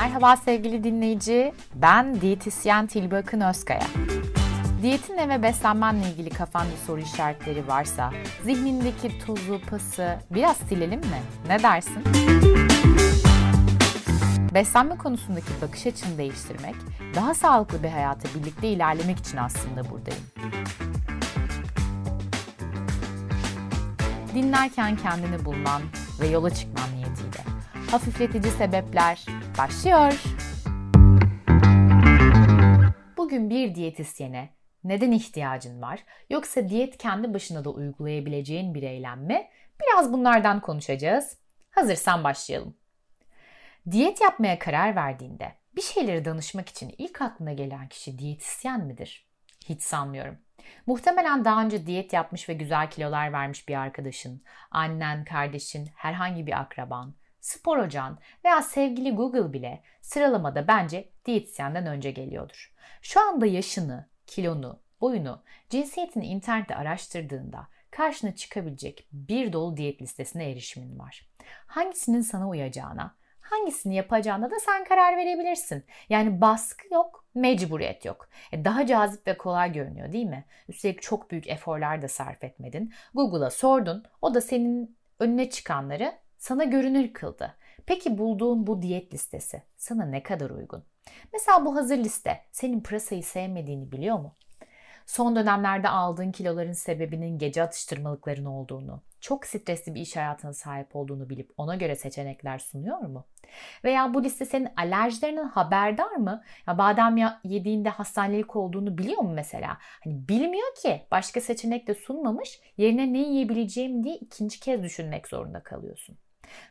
Merhaba sevgili dinleyici, ben diyetisyen Tilbe Akın Özkaya. Diyetinle ve beslenmenle ilgili kafanda soru işaretleri varsa, zihnindeki tozu, pası biraz silelim mi? Ne dersin? Beslenme konusundaki bakış açını değiştirmek, daha sağlıklı bir hayata birlikte ilerlemek için aslında buradayım. Dinlerken kendini bulman ve yola çıkman niyetiyle. Hafifletici sebepler başlıyor. Bugün bir diyetisyene neden ihtiyacın var? Yoksa diyet kendi başına da uygulayabileceğin bir eylem mi? Biraz bunlardan konuşacağız. Hazırsan başlayalım. Diyet yapmaya karar verdiğinde bir şeyleri danışmak için ilk aklına gelen kişi diyetisyen midir? Hiç sanmıyorum. Muhtemelen daha önce diyet yapmış ve güzel kilolar vermiş bir arkadaşın, annen, kardeşin, herhangi bir akraban, spor hocan veya sevgili Google bile sıralamada bence diyetisyenden önce geliyordur. Şu anda yaşını, kilonu, boyunu, cinsiyetini internette araştırdığında karşına çıkabilecek bir dolu diyet listesine erişimin var. Hangisinin sana uyacağına, hangisini yapacağına da sen karar verebilirsin. Yani baskı yok, mecburiyet yok. E daha cazip ve kolay görünüyor değil mi? Üstelik çok büyük eforlar da sarf etmedin. Google'a sordun, o da senin önüne çıkanları sana görünür kıldı. Peki bulduğun bu diyet listesi sana ne kadar uygun? Mesela bu hazır liste senin pırasayı sevmediğini biliyor mu? Son dönemlerde aldığın kiloların sebebinin gece atıştırmalıkların olduğunu, çok stresli bir iş hayatına sahip olduğunu bilip ona göre seçenekler sunuyor mu? Veya bu liste senin alerjilerinin haberdar mı? Ya badem yediğinde hastanelik olduğunu biliyor mu mesela? Hani bilmiyor ki başka seçenek de sunmamış. Yerine ne yiyebileceğim diye ikinci kez düşünmek zorunda kalıyorsun.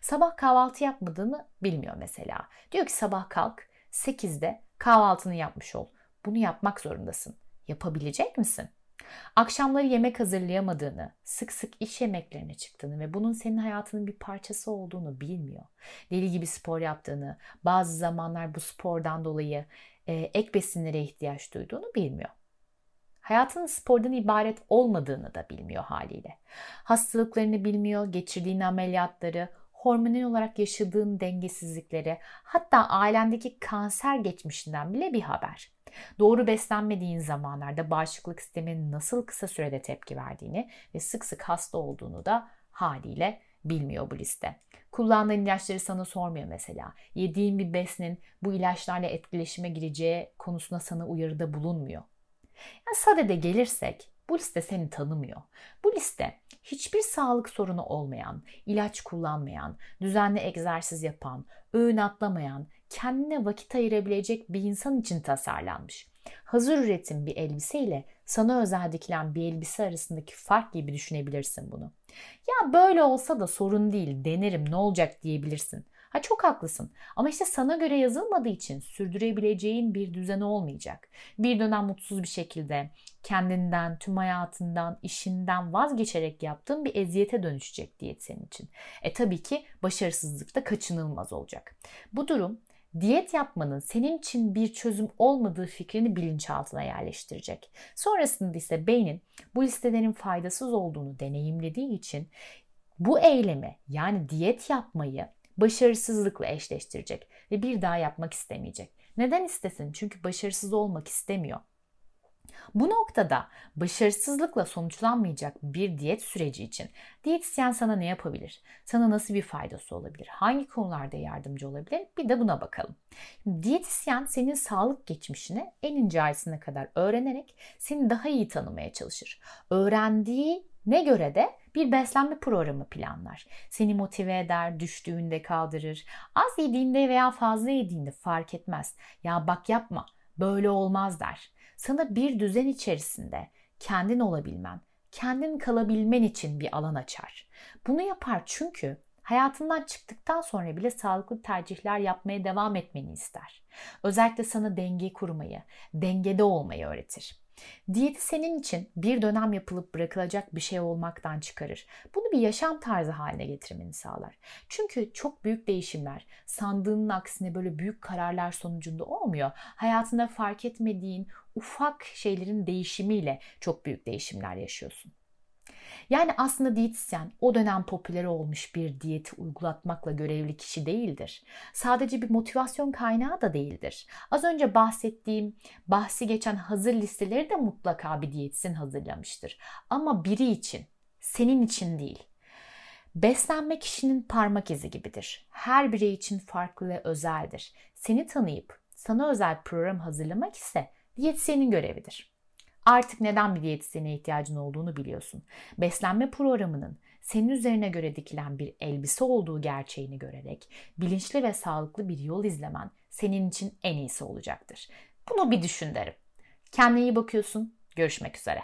Sabah kahvaltı yapmadığını bilmiyor mesela. Diyor ki sabah kalk 8'de kahvaltını yapmış ol. Bunu yapmak zorundasın. Yapabilecek misin? Akşamları yemek hazırlayamadığını, sık sık iş yemeklerine çıktığını ve bunun senin hayatının bir parçası olduğunu bilmiyor. Deli gibi spor yaptığını, bazı zamanlar bu spordan dolayı e, ek besinlere ihtiyaç duyduğunu bilmiyor. Hayatının spordan ibaret olmadığını da bilmiyor haliyle. Hastalıklarını bilmiyor, geçirdiğin ameliyatları, hormonal olarak yaşadığın dengesizlikleri, hatta ailendeki kanser geçmişinden bile bir haber. Doğru beslenmediğin zamanlarda bağışıklık sistemin nasıl kısa sürede tepki verdiğini ve sık sık hasta olduğunu da haliyle bilmiyor bu liste. Kullandığın ilaçları sana sormuyor mesela. Yediğin bir besnin bu ilaçlarla etkileşime gireceği konusunda sana uyarıda bulunmuyor. Yani sadede gelirsek bu liste seni tanımıyor. Bu liste hiçbir sağlık sorunu olmayan, ilaç kullanmayan, düzenli egzersiz yapan, öğün atlamayan, kendine vakit ayırabilecek bir insan için tasarlanmış. Hazır üretim bir elbise ile sana özel dikilen bir elbise arasındaki fark gibi düşünebilirsin bunu. Ya böyle olsa da sorun değil, denerim ne olacak diyebilirsin. Ha çok haklısın ama işte sana göre yazılmadığı için sürdürebileceğin bir düzen olmayacak. Bir dönem mutsuz bir şekilde kendinden, tüm hayatından, işinden vazgeçerek yaptığın bir eziyete dönüşecek diyet senin için. E tabii ki başarısızlık da kaçınılmaz olacak. Bu durum diyet yapmanın senin için bir çözüm olmadığı fikrini bilinçaltına yerleştirecek. Sonrasında ise beynin bu listelerin faydasız olduğunu deneyimlediği için bu eylemi yani diyet yapmayı başarısızlıkla eşleştirecek ve bir daha yapmak istemeyecek. Neden istesin? Çünkü başarısız olmak istemiyor. Bu noktada başarısızlıkla sonuçlanmayacak bir diyet süreci için diyetisyen sana ne yapabilir? Sana nasıl bir faydası olabilir? Hangi konularda yardımcı olabilir? Bir de buna bakalım. Diyetisyen senin sağlık geçmişini en ince ayrıntısına kadar öğrenerek seni daha iyi tanımaya çalışır. Öğrendiği ne göre de bir beslenme programı planlar. Seni motive eder, düştüğünde kaldırır. Az yediğinde veya fazla yediğinde fark etmez. Ya bak yapma, böyle olmaz der sana bir düzen içerisinde kendin olabilmen, kendin kalabilmen için bir alan açar. Bunu yapar çünkü hayatından çıktıktan sonra bile sağlıklı tercihler yapmaya devam etmeni ister. Özellikle sana denge kurmayı, dengede olmayı öğretir. Diyeti senin için bir dönem yapılıp bırakılacak bir şey olmaktan çıkarır. Bunu bir yaşam tarzı haline getirmeni sağlar. Çünkü çok büyük değişimler sandığının aksine böyle büyük kararlar sonucunda olmuyor. Hayatında fark etmediğin ufak şeylerin değişimiyle çok büyük değişimler yaşıyorsun. Yani aslında diyetisyen o dönem popüler olmuş bir diyeti uygulatmakla görevli kişi değildir. Sadece bir motivasyon kaynağı da değildir. Az önce bahsettiğim bahsi geçen hazır listeleri de mutlaka bir diyetisyen hazırlamıştır. Ama biri için, senin için değil. Beslenme kişinin parmak izi gibidir. Her birey için farklı ve özeldir. Seni tanıyıp sana özel program hazırlamak ise diyetisyenin görevidir. Artık neden bir diyetisyene ihtiyacın olduğunu biliyorsun. Beslenme programının senin üzerine göre dikilen bir elbise olduğu gerçeğini görerek bilinçli ve sağlıklı bir yol izlemen senin için en iyisi olacaktır. Bunu bir düşün derim. Kendine iyi bakıyorsun. Görüşmek üzere.